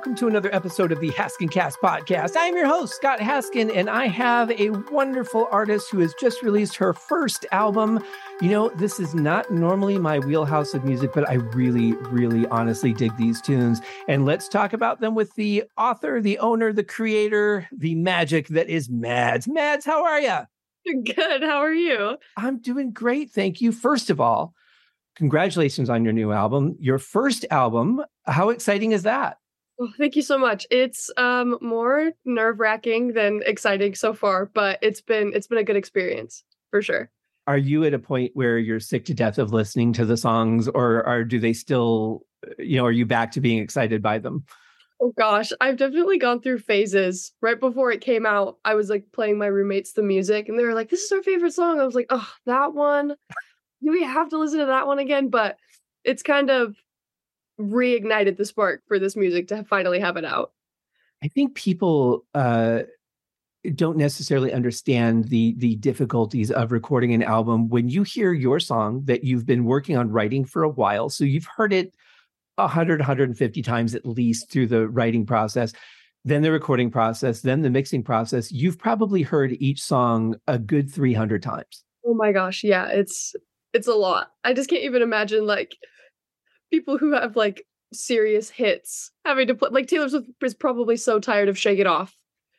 welcome to another episode of the HaskinCast podcast. I'm your host, Scott Haskin, and I have a wonderful artist who has just released her first album. You know, this is not normally my wheelhouse of music, but I really, really honestly dig these tunes. And let's talk about them with the author, the owner, the creator, the magic that is Madz. Madz, how are you? Good. How are you? I'm doing great. Thank you. First of all, congratulations on your new album. Your first album. How exciting is that? Well, thank you so much. It's um more nerve-wracking than exciting so far, but it's been it's been a good experience for sure. Are you at a point where you're sick to death of listening to the songs or are do they still you know, are you back to being excited by them? Oh gosh, I've definitely gone through phases. Right before it came out, I was like playing my roommates the music and they were like, "This is our favorite song." I was like, "Oh, that one. Do we have to listen to that one again?" But it's kind of reignited the spark for this music to finally have it out. I think people uh, don't necessarily understand the the difficulties of recording an album when you hear your song that you've been working on writing for a while. So you've heard it 100 150 times at least through the writing process then the recording process then the mixing process you've probably heard each song a good 300 times oh my gosh yeah it's it's a lot i just can't even imagine like people who have like serious hits having to play like Taylor Swift is probably so tired of Shake It Off.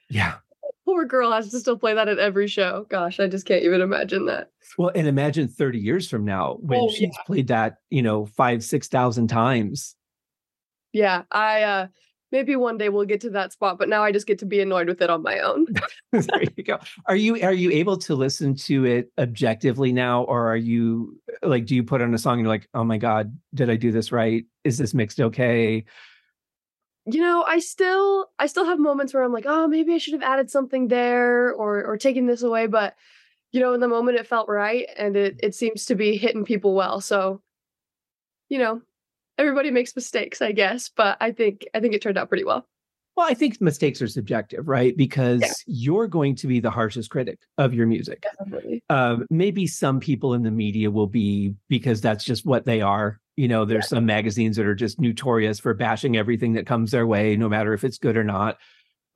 Yeah. Poor girl has to still play that at every show. Gosh, I just can't even imagine that. Well, and imagine 30 years from now when oh, she's yeah. played that, you know, five, six thousand times. Yeah. I uh maybe one day we'll get to that spot but now i just get to be annoyed with it on my own. There you go. Are you are you able to listen to it objectively now or are you like do you put on a song and you're like oh my god did i do this right? Is this mixed okay? You know i still i still have moments where i'm like oh maybe i should have added something there or or taken this away but you know in the moment it felt right and it it seems to be hitting people well. So you know everybody makes mistakes, I guess, but I think I think it turned out pretty well. Well, I think mistakes are subjective, right? Because yeah. you're going to be the harshest critic of your music. Definitely. Um, maybe some people in the media will be because that's just what they are. You know, there's yeah. some magazines that are just notorious for bashing everything that comes their way, no matter if it's good or not.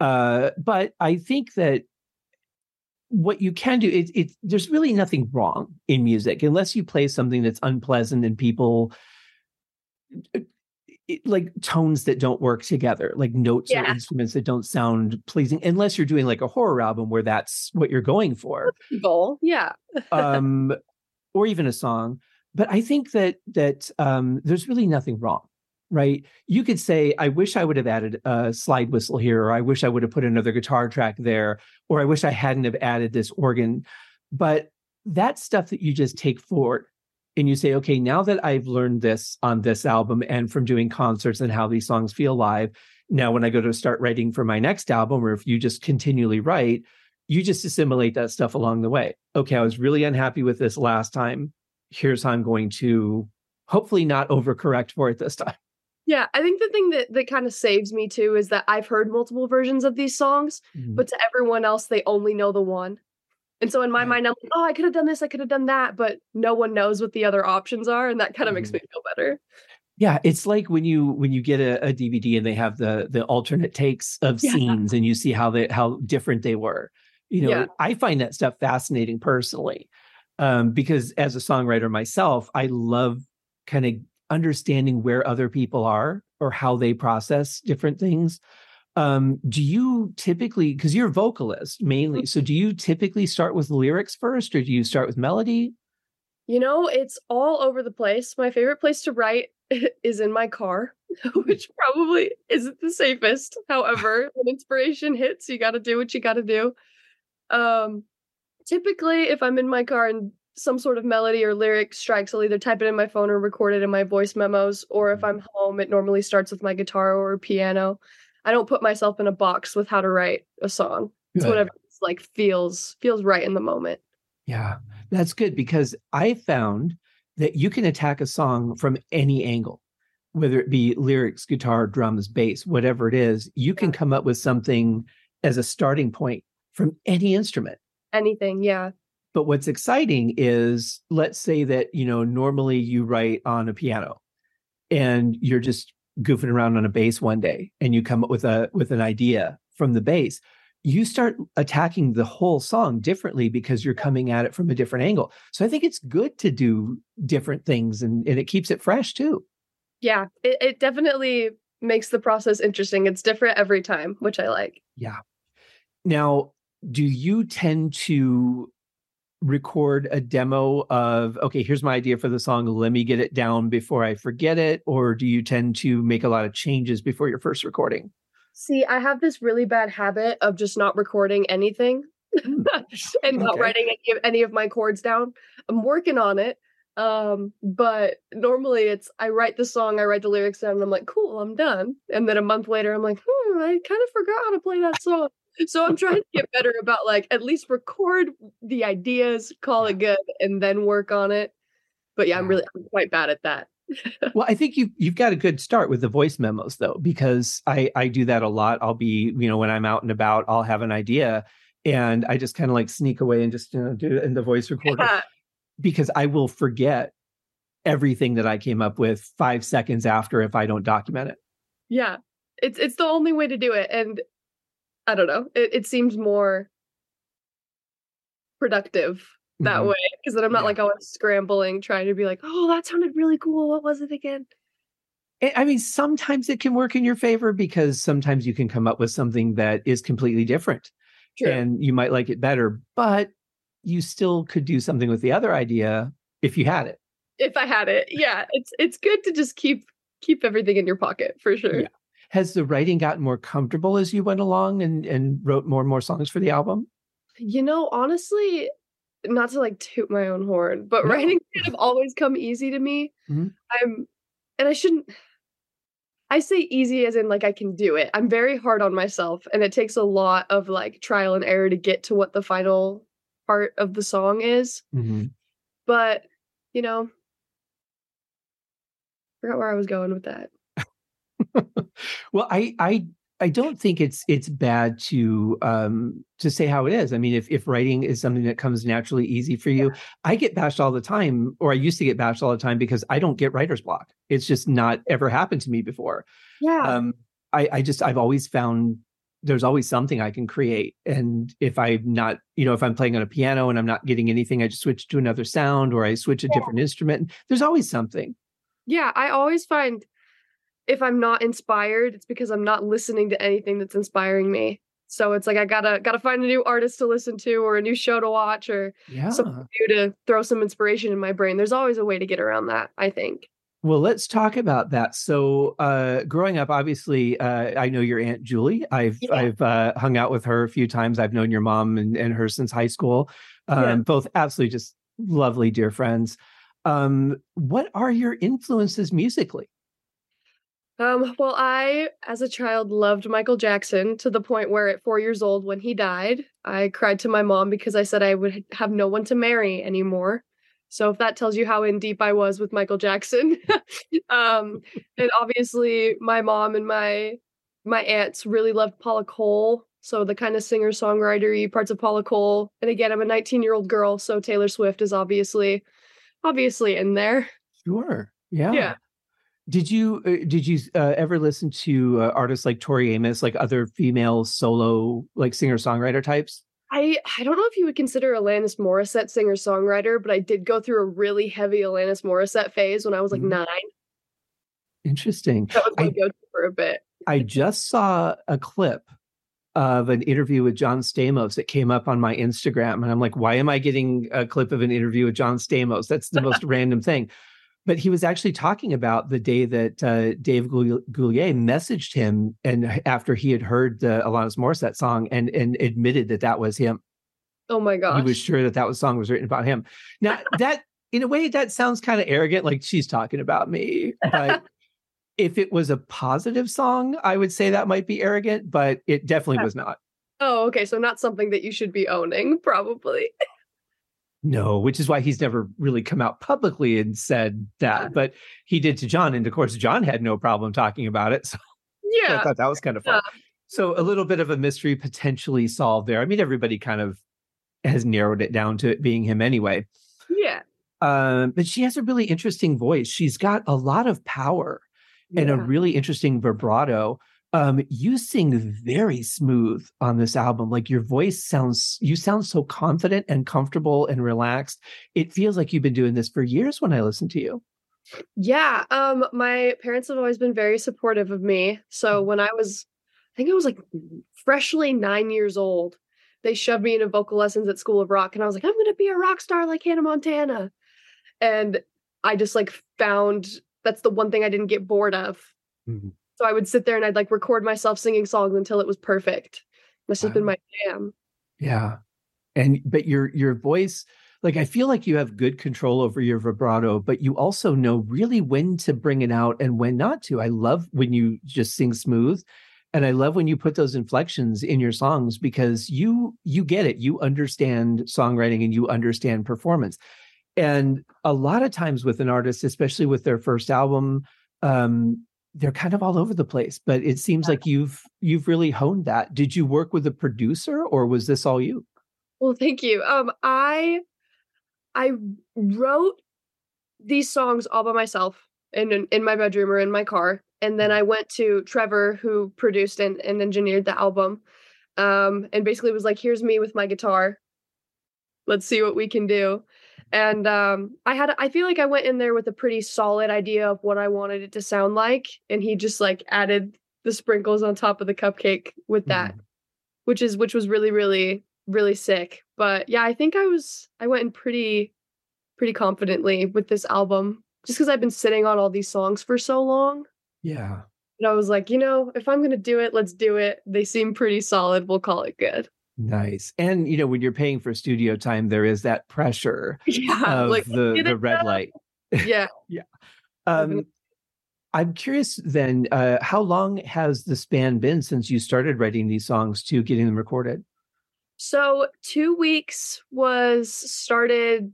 Uh, but I think that what you can do it's it, there's really nothing wrong in music unless you play something that's unpleasant and people like tones that don't work together, like notes yeah. or instruments that don't sound pleasing, unless you're doing like a horror album where that's what you're going for. Goal, yeah. um, or even a song. But I think that that um, there's really nothing wrong, right? You could say, "I wish I would have added a slide whistle here," or "I wish I would have put another guitar track there," or "I wish I hadn't have added this organ." But that stuff that you just take forward and you say, okay, now that I've learned this on this album and from doing concerts and how these songs feel live, now when I go to start writing for my next album, or if you just continually write, you just assimilate that stuff along the way. Okay, I was really unhappy with this last time. Here's how I'm going to hopefully not overcorrect for it this time. Yeah, I think the thing that that kind of saves me too is that I've heard multiple versions of these songs, mm-hmm. but to everyone else they only know the one. And so in my right. mind, I'm like, oh, I could have done this, I could have done that, but no one knows what the other options are, and that kind of mm-hmm. makes me feel better. Yeah, it's like when you when you get a, a DVD and they have the the alternate takes of yeah. scenes, and you see how they how different they were. You know, yeah. I find that stuff fascinating personally, um, because as a songwriter myself, I love kind of understanding where other people are or how they process different things um do you typically because you're a vocalist mainly mm-hmm. so do you typically start with lyrics first or do you start with melody? You know it's all over the place. My favorite place to write is in my car which probably isn't the safest. However when inspiration hits you got to do what you got to do. Um typically if i'm in my car and some sort of melody or lyric strikes i'll either type it in my phone or record it in my voice memos or if mm-hmm. i'm home it normally starts with my guitar or piano I don't put myself in a box with how to write a song. It's good. whatever it's like feels feels right in the moment. Yeah. That's good because I found that you can attack a song from any angle, whether it be lyrics, guitar, drums, bass, whatever it is, you can come up with something as a starting point from any instrument. Anything, yeah. But what's exciting is let's say that, you know, normally you write on a piano and you're just goofing around on a bass one day and you come up with a with an idea from the bass you start attacking the whole song differently because you're coming at it from a different angle. So I think it's good to do different things and, and it keeps it fresh too. Yeah, it, it definitely makes the process interesting. It's different every time, which I like. Yeah. Now, do you tend to record a demo of okay here's my idea for the song let me get it down before i forget it or do you tend to make a lot of changes before your first recording See, I have this really bad habit of just not recording anything hmm. and not okay. writing any of, any of my chords down. I'm working on it. Um, but normally it's I write the song, I write the lyrics down, and I'm like, cool, I'm done. And then a month later, I'm like, hmm, I kind of forgot how to play that song. So I'm trying to get better about like at least record the ideas, call it good, and then work on it. But yeah, I'm really I'm quite bad at that well, I think you you've got a good start with the voice memos though, because I I do that a lot. I'll be you know when I'm out and about, I'll have an idea, and I just kind of like sneak away and just you know do it in the voice recorder yeah. because I will forget everything that I came up with five seconds after if I don't document it. Yeah, it's it's the only way to do it, and I don't know. It it seems more productive that mm-hmm. way because then I'm not yeah. like always scrambling trying to be like, oh, that sounded really cool. What was it again? I mean, sometimes it can work in your favor because sometimes you can come up with something that is completely different True. and you might like it better, but you still could do something with the other idea if you had it. If I had it. Yeah, it's it's good to just keep keep everything in your pocket for sure. Yeah. Has the writing gotten more comfortable as you went along and and wrote more and more songs for the album? You know, honestly, not to like toot my own horn, but no. writing kind of always come easy to me. Mm-hmm. I'm, and I shouldn't. I say easy as in like I can do it. I'm very hard on myself, and it takes a lot of like trial and error to get to what the final part of the song is. Mm-hmm. But you know, forgot where I was going with that. well, I I I don't think it's it's bad to um to say how it is. I mean, if if writing is something that comes naturally easy for you, yeah. I get bashed all the time, or I used to get bashed all the time because I don't get writer's block. It's just not ever happened to me before. Yeah. Um, I I just I've always found there's always something I can create, and if I'm not, you know, if I'm playing on a piano and I'm not getting anything, I just switch to another sound or I switch a yeah. different instrument. There's always something. Yeah, I always find if I'm not inspired, it's because I'm not listening to anything that's inspiring me. So it's like I gotta gotta find a new artist to listen to or a new show to watch or yeah. something new to throw some inspiration in my brain. There's always a way to get around that, I think. Well, let's talk about that. So, uh, growing up, obviously, uh, I know your aunt Julie. I've yeah. I've uh, hung out with her a few times. I've known your mom and, and her since high school. Um, yeah. Both absolutely just lovely, dear friends. Um, what are your influences musically? Um, well, I, as a child, loved Michael Jackson to the point where at four years old, when he died, I cried to my mom because I said I would have no one to marry anymore. So if that tells you how in deep I was with Michael Jackson, um, and obviously my mom and my my aunts really loved Paula Cole. So the kind of singer songwriter parts of Paula Cole. And again, I'm a 19 year old girl, so Taylor Swift is obviously obviously in there. Sure. Yeah. Yeah. Did you uh, did you uh, ever listen to uh, artists like Tori Amos, like other female solo like singer songwriter types? I I don't know if you would consider Alanis Morissette singer songwriter, but I did go through a really heavy Alanis Morissette phase when I was like mm-hmm. nine. Interesting. That was my go-to for a bit. I just saw a clip of an interview with John Stamos that came up on my Instagram, and I'm like, why am I getting a clip of an interview with John Stamos? That's the most random thing but he was actually talking about the day that uh, Dave Coulier messaged him, and after he had heard the Alanis Morissette song, and and admitted that that was him. Oh my god! He was sure that that was song was written about him. Now that, in a way, that sounds kind of arrogant, like she's talking about me. But if it was a positive song, I would say that might be arrogant, but it definitely was not. Oh, okay. So not something that you should be owning, probably. No, which is why he's never really come out publicly and said that. But he did to John. And of course, John had no problem talking about it. So yeah, I thought that was kind of fun. Yeah. So a little bit of a mystery potentially solved there. I mean, everybody kind of has narrowed it down to it being him anyway. Yeah. Um, but she has a really interesting voice. She's got a lot of power. yeah. and a really interesting vibrato. Um, you sing very smooth on this album. Like your voice sounds, you sound so confident and comfortable and relaxed. It feels like you've been doing this for years when I listen to you. Yeah. Um, my parents have always been very supportive of me. So mm. when I was, I think I was like freshly nine years old, they shoved me into vocal lessons at School of Rock, and I was like, I'm gonna be a rock star like Hannah Montana. And I just like found that's the one thing I didn't get bored of. Mm-hmm. So I would sit there and I'd like record myself singing songs until it was perfect. Just wow. been my jam. Yeah. And but your your voice like I feel like you have good control over your vibrato, but you also know really when to bring it out and when not to. I love when you just sing smooth and I love when you put those inflections in your songs because you you get it. You understand songwriting and you understand performance. And a lot of times with an artist, especially with their first album, um, they're kind of all over the place. But it seems like you've you've really honed that. Did you work with a producer or was this all you? Well, thank you. Um, I I wrote these songs all by myself in in my bedroom or in my car, and then mm. I went to Trevor, who produced and, and engineered the album, um, and basically was like, "Here's me with my guitar. Let's see what we can do." And um, I had I feel like I went in there with a pretty solid idea of what I wanted it to sound like, and he just like added the sprinkles on top of the cupcake with that, mm. which is which was really really really sick. But yeah, I think I was I went in pretty pretty confidently with this album just because I've been sitting on all these songs for so long. Yeah. And I was like, you know, if I'm gonna do it, let's do it. They seem pretty solid. We'll call it good. Nice. And you know, when you're paying for studio time, there is that pressure yeah, of like, the, the red up. light. Yeah. yeah. Um I'm curious then, uh, how long has the span been since you started writing these songs to getting them recorded? So two weeks was started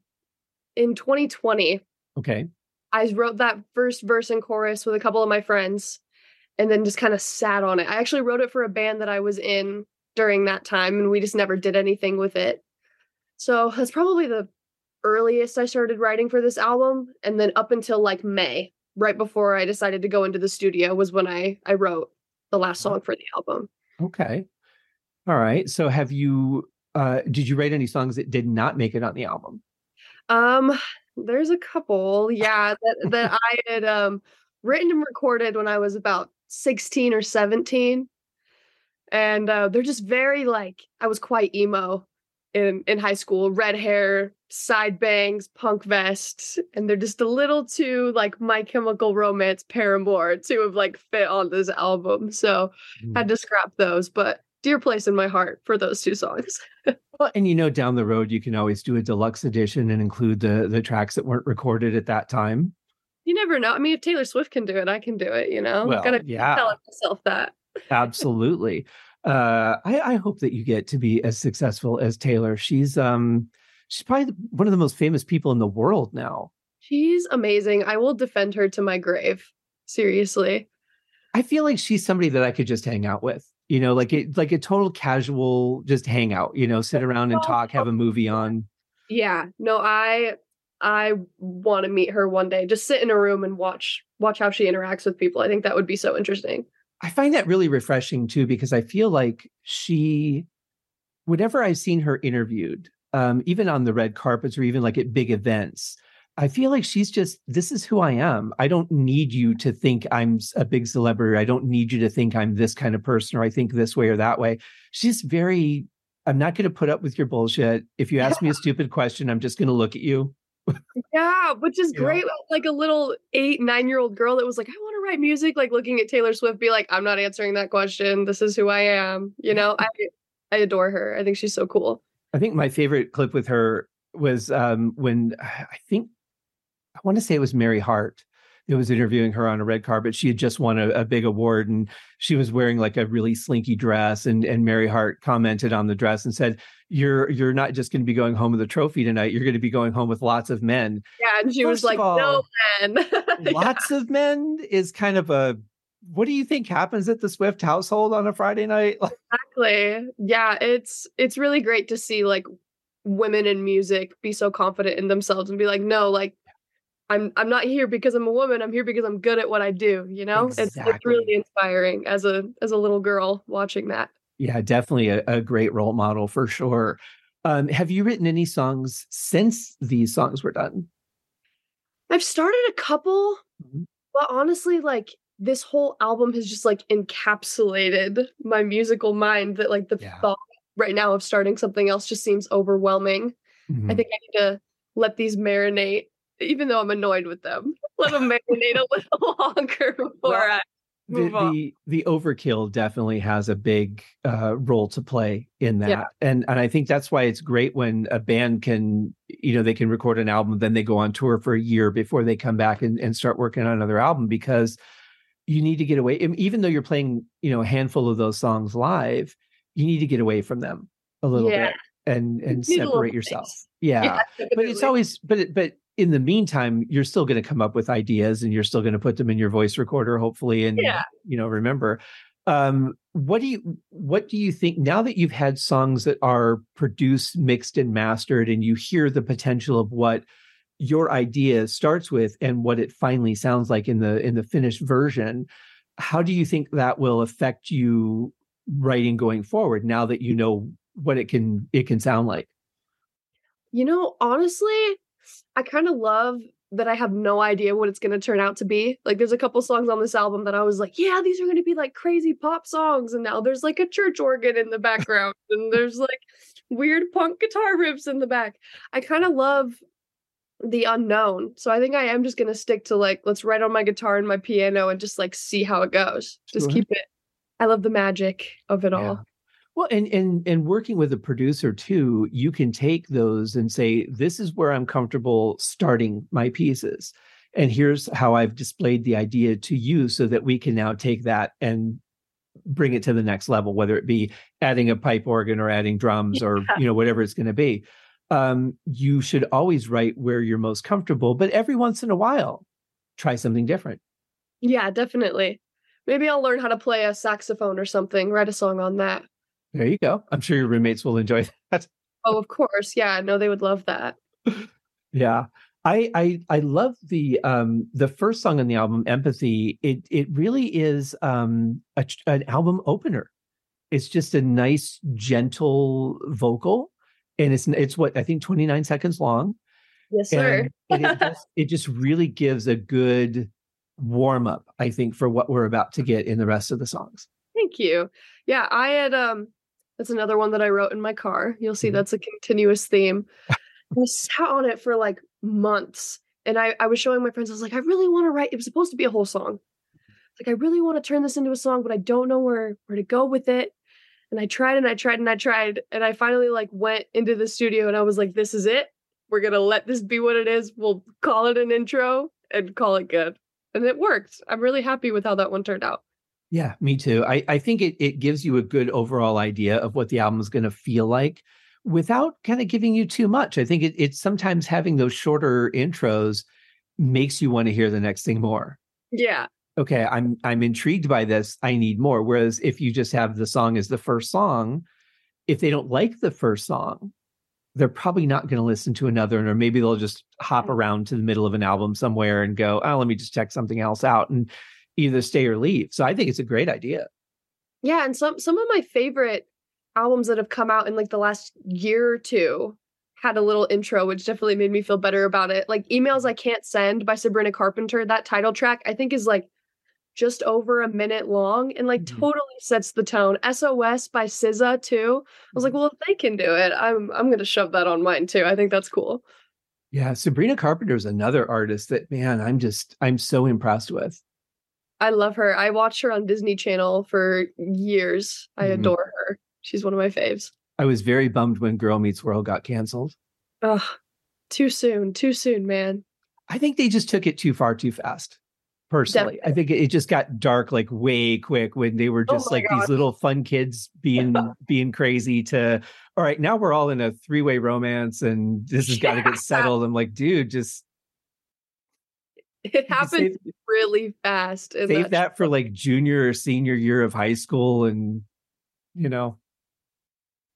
in 2020. Okay. I wrote that first verse and chorus with a couple of my friends and then just kind of sat on it. I actually wrote it for a band that I was in during that time and we just never did anything with it. So that's probably the earliest I started writing for this album. And then up until like May, right before I decided to go into the studio, was when I I wrote the last song for the album. Okay. All right. So have you uh did you write any songs that did not make it on the album? Um there's a couple, yeah, that that I had um written and recorded when I was about 16 or 17. And uh they're just very like I was quite emo in in high school, red hair, side bangs, punk vest, and they're just a little too like My Chemical Romance, Paramore to have like fit on this album. So mm. had to scrap those, but dear place in my heart for those two songs. well, and you know, down the road, you can always do a deluxe edition and include the the tracks that weren't recorded at that time. You never know. I mean, if Taylor Swift can do it, I can do it. You know, well, gotta yeah. tell myself that. Absolutely. Uh, I, I hope that you get to be as successful as Taylor. She's um, she's probably one of the most famous people in the world now. She's amazing. I will defend her to my grave. Seriously. I feel like she's somebody that I could just hang out with you know like it like a total casual just hangout you know sit around and talk have a movie on yeah no i i want to meet her one day just sit in a room and watch watch how she interacts with people i think that would be so interesting i find that really refreshing too because i feel like she whenever i've seen her interviewed um, even on the red carpets or even like at big events I feel like she's just, this is who I am. I don't need you to think I'm a big celebrity. I don't need you to think I'm this kind of person or I think this way or that way. She's very, I'm not going to put up with your bullshit. If you ask me a stupid question, I'm just going to look at you. yeah, which is great. Like a little eight, nine year old girl that was like, I want write music, like looking at Taylor Swift, be like, I'm not answering that question. This is who I am. You know, I, I adore her. I think she's so cool. I think my favorite clip with her was um, when I think I want to say it was Mary Hart that was interviewing her on a red carpet. She had just won a, a, big award and she was wearing like a really slinky dress. And and Mary Hart commented on the dress and said, You're you're not just going to be going home with a trophy tonight, you're going to be going home with lots of men. Yeah. And she First was like, all, No men. lots yeah. of men is kind of a what do you think happens at the Swift household on a Friday night? exactly. Yeah, it's it's really great to see like women in music be so confident in themselves and be like, no, like I'm I'm not here because I'm a woman. I'm here because I'm good at what I do. You know, exactly. it's, it's really inspiring as a as a little girl watching that. Yeah, definitely a, a great role model for sure. Um, have you written any songs since these songs were done? I've started a couple, mm-hmm. but honestly, like this whole album has just like encapsulated my musical mind that like the yeah. thought right now of starting something else just seems overwhelming. Mm-hmm. I think I need to let these marinate, even though I'm annoyed with them. Let them marinate a little longer before well, I the, the, the overkill definitely has a big uh, role to play in that, yeah. and and I think that's why it's great when a band can you know they can record an album, then they go on tour for a year before they come back and, and start working on another album because you need to get away. Even though you're playing you know a handful of those songs live, you need to get away from them a little yeah. bit and and separate yourself. Yeah, yeah but it's always but it, but in the meantime, you're still going to come up with ideas and you're still going to put them in your voice recorder, hopefully, and yeah. you know remember. Um, what do you what do you think now that you've had songs that are produced, mixed, and mastered, and you hear the potential of what your idea starts with and what it finally sounds like in the in the finished version? How do you think that will affect you writing going forward now that you know what it can it can sound like? You know, honestly, I kind of love that I have no idea what it's going to turn out to be. Like there's a couple songs on this album that I was like, yeah, these are going to be like crazy pop songs and now there's like a church organ in the background and there's like weird punk guitar riffs in the back. I kind of love the unknown. So I think I am just going to stick to like let's write on my guitar and my piano and just like see how it goes. Just sure. keep it I love the magic of it yeah. all. Well, and and and working with a producer too, you can take those and say, "This is where I'm comfortable starting my pieces, and here's how I've displayed the idea to you, so that we can now take that and bring it to the next level, whether it be adding a pipe organ or adding drums yeah. or you know whatever it's going to be." Um, you should always write where you're most comfortable, but every once in a while, try something different. Yeah, definitely. Maybe I'll learn how to play a saxophone or something. Write a song on that. There you go. I'm sure your roommates will enjoy that. Oh, of course. Yeah, no, they would love that. yeah. I I I love the um the first song on the album Empathy. It it really is um a, an album opener. It's just a nice gentle vocal and it's it's what I think 29 seconds long. Yes, sir. and it, just, it just really gives a good warm up I think for what we're about to get in the rest of the songs. Thank you. Yeah, I had um that's another one that I wrote in my car. You'll see mm-hmm. that's a continuous theme. I sat on it for like months. And I, I was showing my friends, I was like, I really want to write. It was supposed to be a whole song. Like, I really want to turn this into a song, but I don't know where where to go with it. And I tried and I tried and I tried. And I finally like went into the studio and I was like, this is it. We're gonna let this be what it is. We'll call it an intro and call it good. And it worked. I'm really happy with how that one turned out. Yeah, me too. I, I think it, it gives you a good overall idea of what the album is going to feel like without kind of giving you too much. I think it, it's sometimes having those shorter intros makes you want to hear the next thing more. Yeah. Okay, I'm I'm intrigued by this. I need more. Whereas if you just have the song as the first song, if they don't like the first song, they're probably not going to listen to another, and or maybe they'll just hop mm. around to the middle of an album somewhere and go, "Oh, let me just check something else out." And either stay or leave. So I think it's a great idea. Yeah, and some some of my favorite albums that have come out in like the last year or two had a little intro which definitely made me feel better about it. Like Emails I Can't Send by Sabrina Carpenter, that title track I think is like just over a minute long and like mm-hmm. totally sets the tone. SOS by SZA too. I was like, mm-hmm. well, if they can do it, I'm I'm gonna shove that on mine too. I think that's cool. Yeah, Sabrina Carpenter is another artist that man, I'm just I'm so impressed with. I love her. I watched her on Disney Channel for years. I mm-hmm. adore her. She's one of my faves. I was very bummed when Girl Meets World got canceled. Ugh, too soon. Too soon, man. I think they just took it too far too fast. Personally, Definitely. I think it just got dark like way quick when they were oh just oh like these little fun kids being being crazy. To all right, now we're all in a three way romance and this has got to get settled. I'm like, dude, just it happens save, really fast. Save that, that for like junior or senior year of high school, and you know.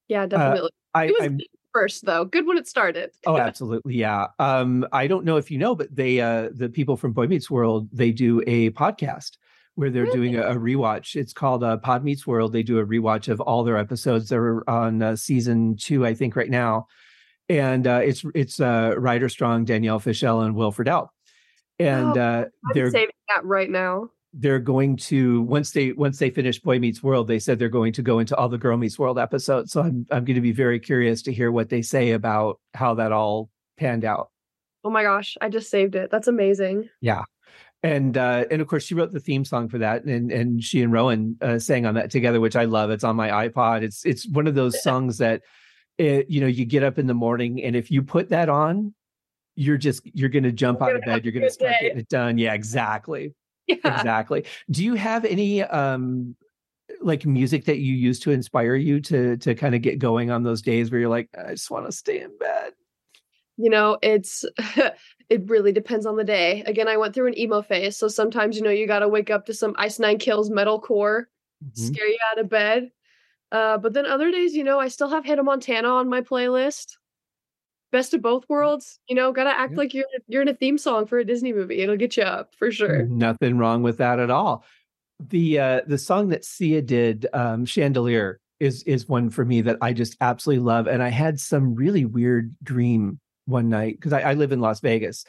Yeah, definitely. Uh, I, was, first though. Good when it started. oh, absolutely. Yeah. Um, I don't know if you know, but they uh the people from Boy Meets World, they do a podcast where they're Really? doing a, a rewatch. It's called uh, Pod Meets World. They do a rewatch of all their episodes. They're on uh, season two, I think, right now, and uh, it's it's uh, Ryder Strong, Danielle Fishel, and Will Friedle, and Oh, uh, they're saving that right now. they're going to once they once they finish Boy Meets World, they said they're going to go into all the Girl Meets World episodes. So I'm I'm going to be very curious to hear what they say about how that all panned out. Oh my gosh, I just saved it. That's amazing. Yeah. And uh and of course she wrote the theme song for that and and she and rowan uh, sang on that together which i love it's on my ipod it's it's one of those songs that it, you know you get up in the morning and if you put that on you're just you're going to jump out of bed you're going to start day. getting it done yeah exactly Yeah. exactly do you have any um like music that you use to inspire you to to kind of get going on those days where you're like i just want to stay in bed You know, it's it really depends on the day. Again, I went through an emo phase, so sometimes you know you got to wake up to some Ice Nine Kills metalcore, Mhm. scare you out of bed. Uh, but then other days, you know, I still have Hannah Montana on my playlist. Best of both worlds. You know, gotta act Yeah. like you're you're in a theme song for a Disney movie. It'll get you up for sure. Nothing wrong with that at all. The uh the song that Sia did, um, Chandelier, is is one for me that I just absolutely love. And I had some really weird dream one night because I, I live in Las Vegas.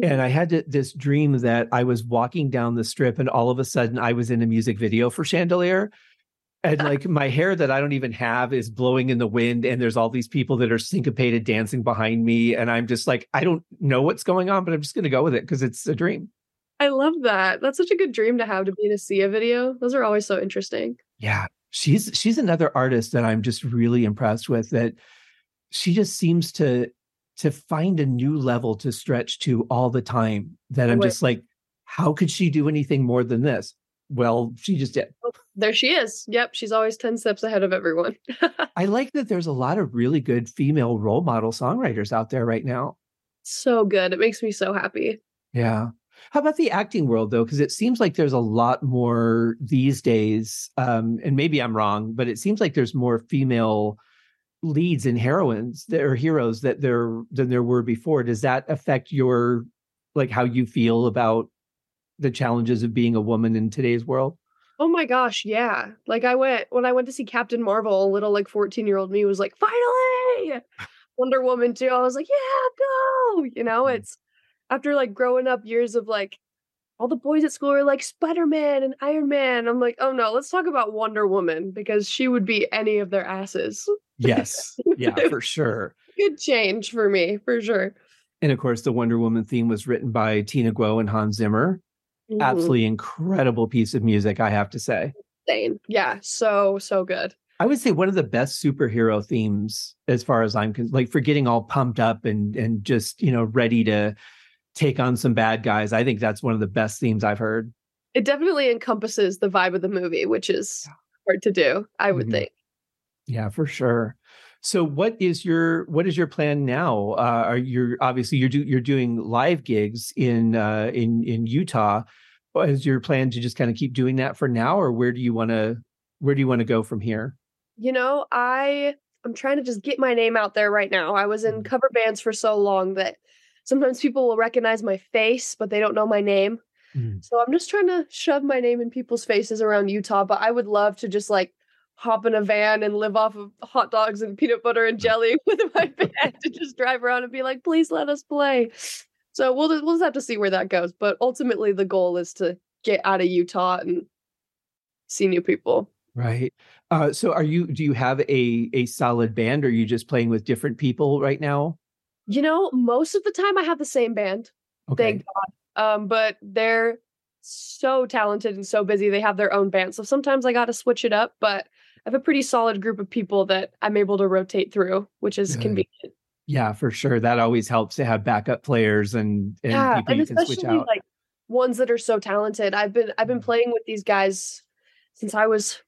And I had to, this dream that I was walking down the strip and all of a sudden I was in a music video for Chandelier. And like my hair that I don't even have is blowing in the wind, and there's all these people that are syncopated dancing behind me. And I'm just like, I don't know what's going on, but I'm just going to go with it because it's a dream. I love that. That's such a good dream to have to be in a Sia video. Those are always so interesting. Yeah, she's she's another artist that I'm just really impressed with. That she just seems to to find a new level to stretch to all the time. That I'm just like, how could she do anything more than this? Well, she just did. There she is. Yep, she's always 10 steps ahead of everyone. I like that there's a lot of really good female role model songwriters out there right now. so good. It makes me so happy. Yeah. How about the acting world though? Because it seems like there's a lot more these days, um, and maybe I'm wrong, but it seems like there's more female leads and heroines that are heroes that there than there were before. Does that affect your like how you feel about the challenges of being a woman in today's world? Oh my gosh, yeah. Like I went when I went to see Captain Marvel, a little like 14-year-old me was like, finally! Wonder Woman too. I was like, yeah, go. You know, Mhm. it's after like growing up years of like all the boys at school are like Spider-Man and Iron Man. I'm like, oh no, let's talk about Wonder Woman because she would be any of their asses. Yes. Yeah, for sure. Good change for me, for sure. And of course, the Wonder Woman theme was written by Tina Guo and Hans Zimmer. Mhm. Absolutely incredible piece of music, I have to say. Insane. Yeah, so so good. I would say one of the best superhero themes, as far as I'm con- like for getting all pumped up and and just you know ready to take on some bad guys. I think that's one of the best themes I've heard. It definitely encompasses the vibe of the movie, which is hard to do, I would Mhm. think. Yeah, for sure. So, what is your what is your plan now? Uh, are you obviously you're do, you're doing live gigs in uh, in in Utah? Is your plan to just kind of keep doing that for now, or where do you want to where do you want to go from here? You know, I I'm trying to just get my name out there right now. I was in Mhm. cover bands for so long that sometimes people will recognize my face, but they don't know my name. Mm. So I'm just trying to shove my name in people's faces around Utah, but I would love to just like hop in a van and live off of hot dogs and peanut butter and jelly with my band to just drive around and be like, please let us play. So we'll just, we'll just have to see where that goes. But ultimately, the goal is to get out of Utah and see new people. Right. Uh, so, are you? Do you have a a solid band, or are you just playing with different people right now? You know, most of the time I have the same band. Thank God. Um, but they're so talented and so busy. They have their own band. So sometimes I got to switch it up, but I have a pretty solid group of people that I'm able to rotate through, which is Good. convenient. Yeah, for sure. That always helps to have backup players and and yeah, people and you can switch especially out. like ones that are so talented. I've been I've been Mm. playing with these guys since I was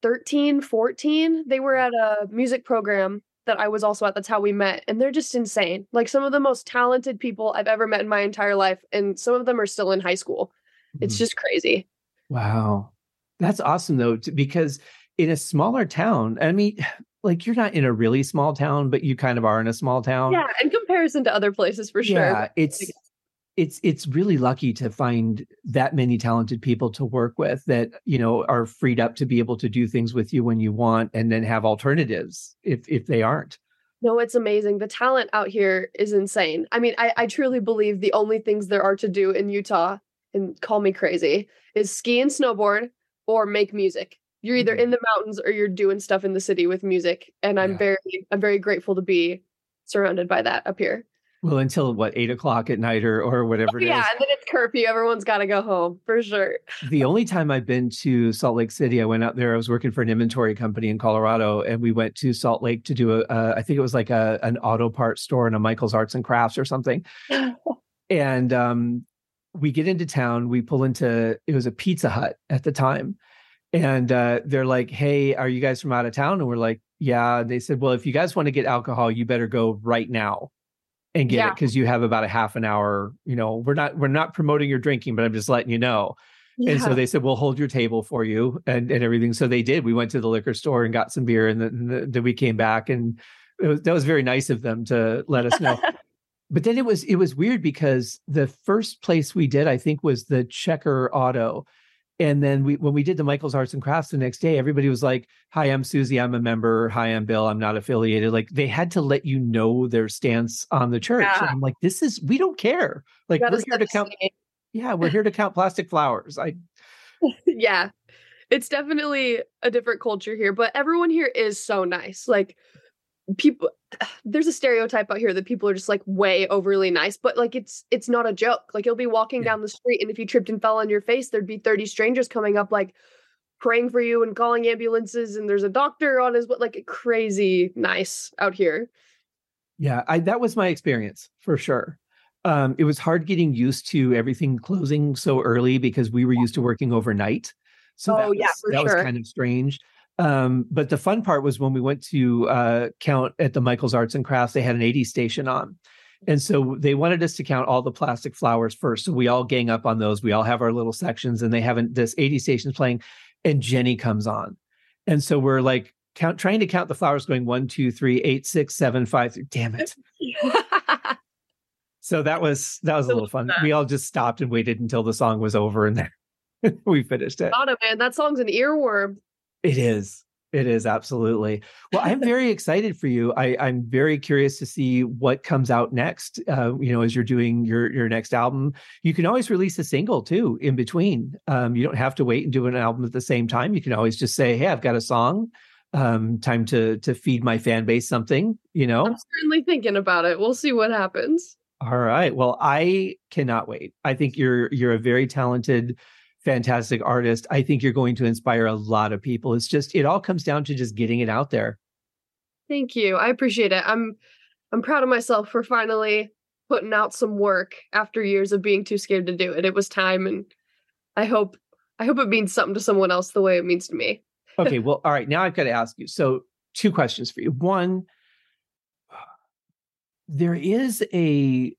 13, 14. They were at a music program that I was also at. That's how we met. And they're just insane. Like some of the most talented people I've ever met in my entire life. And some of them are still in high school. It's Mhm. just crazy. Wow. That's awesome though, because in a smaller town, I mean, like you're not in a really small town, but you kind of are in a small town. Yeah, in comparison to other places for sure. Yeah, it's it's it's really lucky to find that many talented people to work with that you know are freed up to be able to do things with you when you want and then have alternatives if if they aren't no it's amazing the talent out here is insane i mean i, I truly believe the only things there are to do in utah and call me crazy is ski and snowboard or make music you're either mm-hmm. in the mountains or you're doing stuff in the city with music and i'm yeah. very i'm very grateful to be surrounded by that up here well, until what eight o'clock at night or or whatever. Oh, yeah, and then it's curfew. Everyone's got to go home for sure. The only time I've been to Salt Lake City, I went out there. I was working for an inventory company in Colorado, and we went to Salt Lake to do a. Uh, think it was like a an auto parts store and a Michael's Arts and Crafts or something. and um, we get into town. We pull into. It was a Pizza Hut at the time, and uh, they're like, "Hey, are you guys from out of town?" And we're like, "Yeah." They said, "Well, if you guys want to get alcohol, you better go right now." and get yeah. it because you have about a half an hour. You know, we're not we're not promoting your drinking, but I'm just letting you know. Yeah. And so they said, "We'll hold your table for you and and everything." So they did. We went to the liquor store and got some beer, and then, then we came back, and was, that was very nice of them to let us know. but then it was it was weird because the first place we did, I think, was the Checker Auto, and then we when we did the Michael's Arts and Crafts the next day, everybody was like, "Hi, I'm Susie. I'm a member. Hi, I'm Bill. I'm not affiliated." Like they had to let you know their stance on the church. Yeah. And I'm like, "This is we don't care. Like we're here to count. Yeah, we're here to count plastic flowers." I. yeah, it's definitely a different culture here, but everyone here is so nice. Like people there's a stereotype out here that people are just like way overly nice but like it's it's not a joke. Like you'll be walking yeah. down the street and if you tripped and fell on your face there'd be 30 strangers coming up like praying for you and calling ambulances and there's a doctor on his what like crazy nice out here. Yeah i that was my experience for sure. Um, it was hard getting used to everything closing so early because we were used to working overnight so oh, that, was, yeah, that sure. was kind of strange um, but the fun part was when we went to uh, count at the Michael's Arts and Crafts, they had an 80 station on. And so they wanted us to count all the plastic flowers first. So we all gang up on those. We all have our little sections and they haven't this 80 stations playing and Jenny comes on. And so we're like count trying to count the flowers going one, two, three, eight, six, seven, five. Three. Damn it. so that was that was a little fun. We all just stopped and waited until the song was over and then we finished it, man. That song's an earworm. It is. It is absolutely. Well, I'm very excited for you. I, I'm very curious to see what comes out next. Uh, you know, as you're doing your your next album, you can always release a single too in between. Um, you don't have to wait and do an album at the same time. You can always just say, "Hey, I've got a song. Um, time to to feed my fan base something." You know, I'm certainly thinking about it. We'll see what happens. All right. Well, I cannot wait. I think you're you're a very talented fantastic artist. I think you're going to inspire a lot of people. It's just it all comes down to just getting it out there. Thank you. I appreciate it. I'm I'm proud of myself for finally putting out some work after years of being too scared to do it. It was time and I hope I hope it means something to someone else the way it means to me. okay, well, all right. Now I've got to ask you. So, two questions for you. One, there is a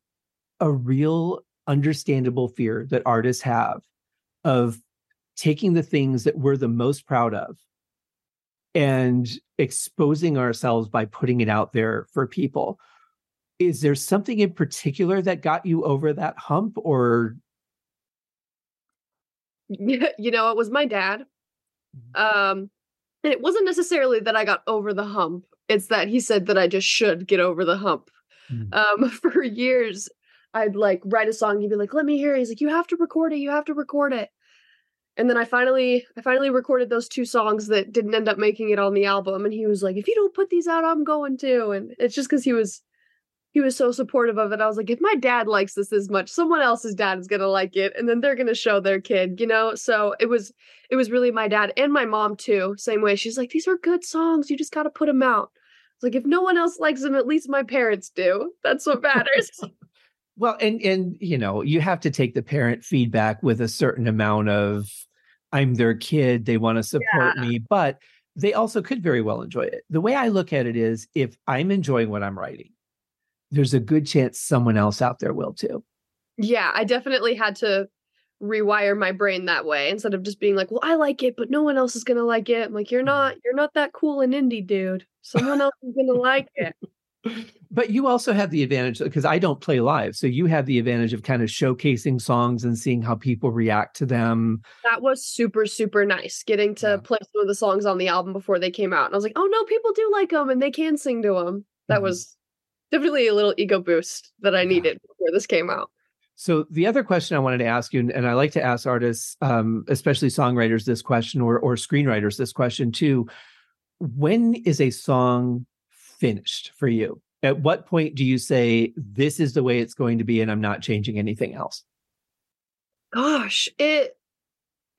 a real understandable fear that artists have of taking the things that we're the most proud of and exposing ourselves by putting it out there for people. Is there something in particular that got you over that hump or you know, it was my dad. Mm-hmm. Um and it wasn't necessarily that I got over the hump. It's that he said that I just should get over the hump. Mm. Um for years I'd like write a song, he'd be like, "Let me hear." It. He's like, "You have to record it. You have to record it." And then I finally I finally recorded those two songs that didn't end up making it on the album and he was like if you don't put these out I'm going to and it's just cuz he was he was so supportive of it. I was like if my dad likes this as much someone else's dad is going to like it and then they're going to show their kid, you know? So it was it was really my dad and my mom too. Same way. She's like these are good songs. You just got to put them out. It's like if no one else likes them at least my parents do. That's what matters. well, and and you know, you have to take the parent feedback with a certain amount of I'm their kid, they want to support yeah. me, but they also could very well enjoy it. The way I look at it is if I'm enjoying what I'm writing, there's a good chance someone else out there will too. Yeah, I definitely had to rewire my brain that way instead of just being like, well, I like it, but no one else is gonna like it. I'm like, you're mm-hmm. not, you're not that cool and indie, dude. Someone else is gonna like it. But you also have the advantage because I don't play live. So you have the advantage of kind of showcasing songs and seeing how people react to them. That was super, super nice getting to Yeah. play some of the songs on the album before they came out. And I was like, oh no, people do like them and they can sing to them. That Mhm. was definitely a little ego boost that I Yeah. needed before this came out. So the other question I wanted to ask you, and- and I like to ask artists, um, especially songwriters, this question, or or screenwriters, this question too. When is a song finished for you? At what point do you say this is the way it's going to be, and I'm not changing anything else? Gosh, it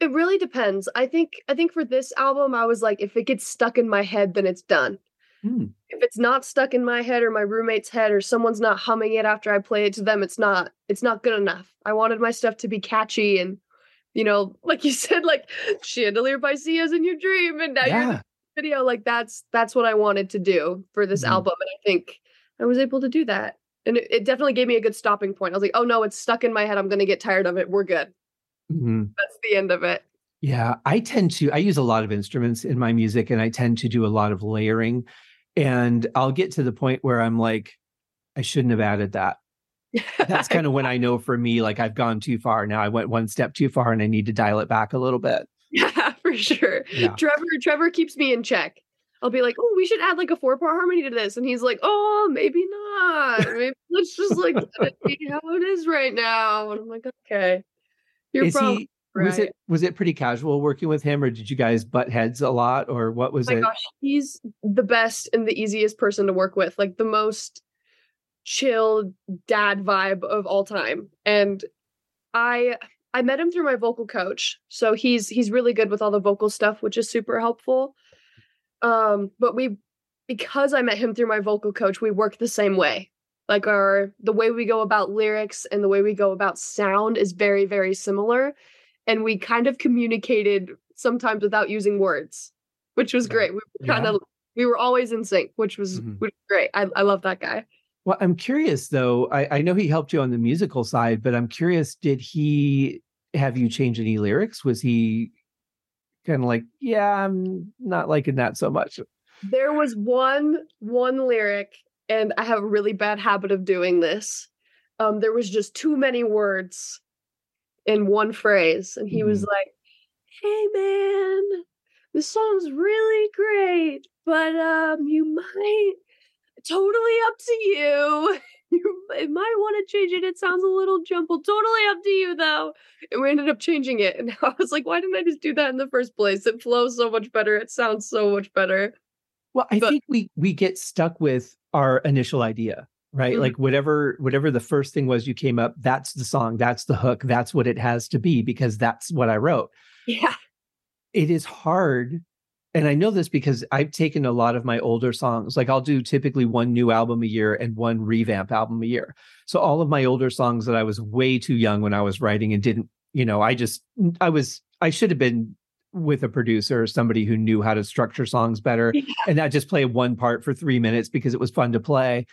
it really depends. I think I think for this album, I was like, if it gets stuck in my head, then it's done. Hmm. If it's not stuck in my head or my roommate's head or someone's not humming it after I play it to them, it's not it's not good enough. I wanted my stuff to be catchy and you know, like you said, like Chandelier by Sia's in your dream, and now you're Yeah. Video. Like that's that's what I wanted to do for this Mhm. album, and I think I was able to do that. And it, it definitely gave me a good stopping point. I was like, oh no, it's stuck in my head. I'm gonna get tired of it. We're good. Mhm. That's the end of it. Yeah, I tend to I use a lot of instruments in my music and I tend to do a lot of layering and I'll get to the point where I'm like I shouldn't have added that. That's kind of when I know for me like I've gone too far. Now I went one step too far and I need to dial it back a little bit. for sure. Yeah. Trevor, Trevor keeps me in check. I'll be like, oh, we should add like a four part harmony to this. And he's like, oh, maybe not. Maybe let's just like let it be how it is right now. And I'm like, okay. You're Is probably he right. was it was it pretty casual working with him or did you guys butt heads a lot or what was oh my it? gosh, he's the best and the easiest person to work with. Like the most chill dad vibe of all time. And I I met him through my vocal coach. So he's he's really good with all the vocal stuff, which is super helpful. Um, but we because I met him through my vocal coach, we work the same way. Like our the way we go about lyrics and the way we go about sound is very, very similar. And we kind of communicated sometimes without using words, which was great. We were kind Yeah. of we were always in sync, which was, Mhm. which was great. I, I love that guy. Well, I'm curious though. I, I know he helped you on the musical side, but I'm curious, did he have you changed any lyrics? Was he kind of like, yeah, I'm not liking that so much? There was one one lyric, and I have a really bad habit of doing this. Um, there was just too many words in one phrase, and he was like, "Hey man, this song's really great, but um, you might totally up to you. You might- might want to change it. It sounds a little jumbled. Totally up to you though." And we ended up changing it, and I was like, "Why didn't I just do that in the first place? It flows so much better. It sounds so much better." Well, I But- think we we get stuck with our initial idea, right? Mhm. Like whatever whatever the first thing was you came up, that's the song, that's the hook, that's what it has to be because that's what I wrote. Yeah. It is hard and I know this because I've taken a lot of my older songs. Like I'll do typically one new album a year and one revamp album a year. So all of my older songs that I was way too young when I was writing and didn't, you know, I just I was I should have been with a producer or somebody who knew how to structure songs better Yeah. and not just play one part for 3 minutes because it was fun to play.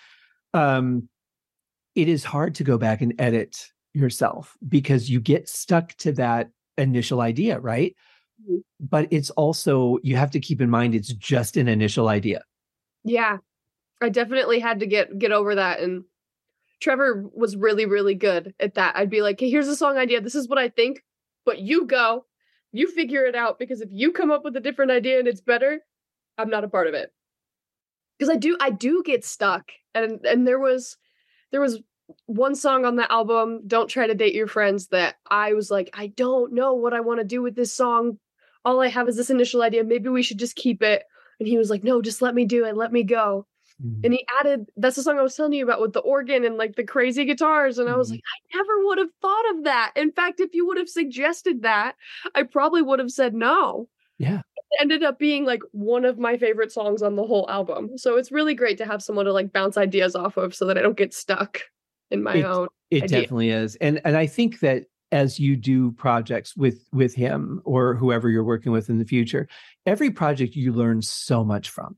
Um it is hard to go back and edit yourself because you get stuck to that initial idea, right? But it's also you have to keep in mind it's just an initial idea. Yeah. I definitely had to get get over that and Trevor was really really good at that. I'd be like, "Hey, here's a song idea. This is what I think, but you go. You figure it out because if you come up with a different idea and it's better, I'm not a part of it." Cuz I do I do get stuck. And and there was there was one song on the album, Don't Try to Date Your Friends, that I was like, I don't know what I want to do with this song. All I have is this initial idea. Maybe we should just keep it. And he was like, No, just let me do it. Let me go. And he added, that's the song I was telling you about with the organ and like the crazy guitars. And I was Mhm. like, I never would have thought of that. In fact, if you would have suggested that, I probably would have said no. Yeah. It ended up being like one of my favorite songs on the whole album. So it's really great to have someone to like bounce ideas off of so that I don't get stuck in my It- own. It idea. definitely is. And and I think that as you do projects with with him or whoever you're working with in the future, every project you learn so much from.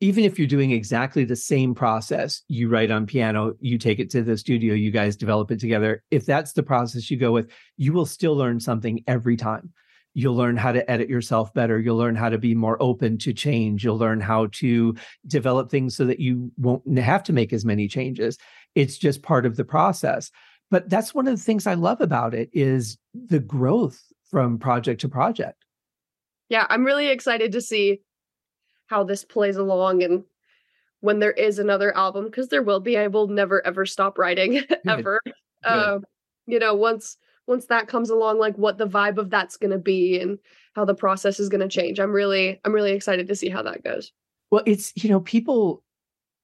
even if you're doing exactly the same process, you write on piano, you take it to the studio, you guys develop it together. If that's the process you go with, you will still learn something every time. You'll learn how to edit yourself better. You'll learn how to be more open to change. You'll learn how to develop things so that you won't have to make as many changes. It's just part of the process. But that's one of the things I love about it is the growth from project to project. Yeah, I'm really excited to see how this plays along and when there is another album because there will be. I will never ever stop writing ever. Um, you know once once that comes along like what the vibe of that's going to be and how the process is going to change i'm really i'm really excited to see how that goes. Well it's you know people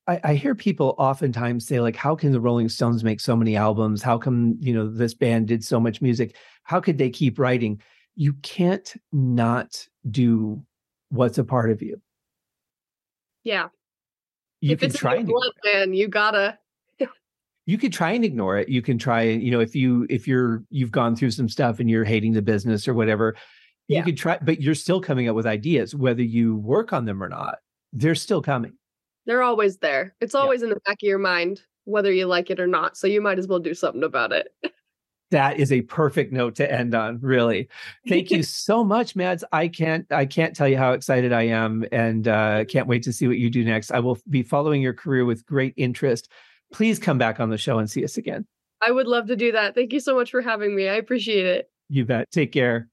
I, I hear people oftentimes say like how can the rolling stones make so many albums how come you know this band did so much music how could they keep writing you can't not do what's a part of you yeah. You if can try and blood, man, you gotta you could try and ignore it. You can try and, you know, if you if you're you've gone through some stuff and you're hating the business or whatever, yeah. you could try, but you're still coming up with ideas, whether you work on them or not. They're still coming. They're always there. It's always yeah. in the back of your mind, whether you like it or not. So you might as well do something about it. that is a perfect note to end on really. Thank you so much Madz. I can't i can't tell you how excited i am and uh, can't wait to see what you do next. I will be following your career with great interest. Please come back on the show and see us again. I would love to do that. Thank you so much for having me. I appreciate it. You bet. Take care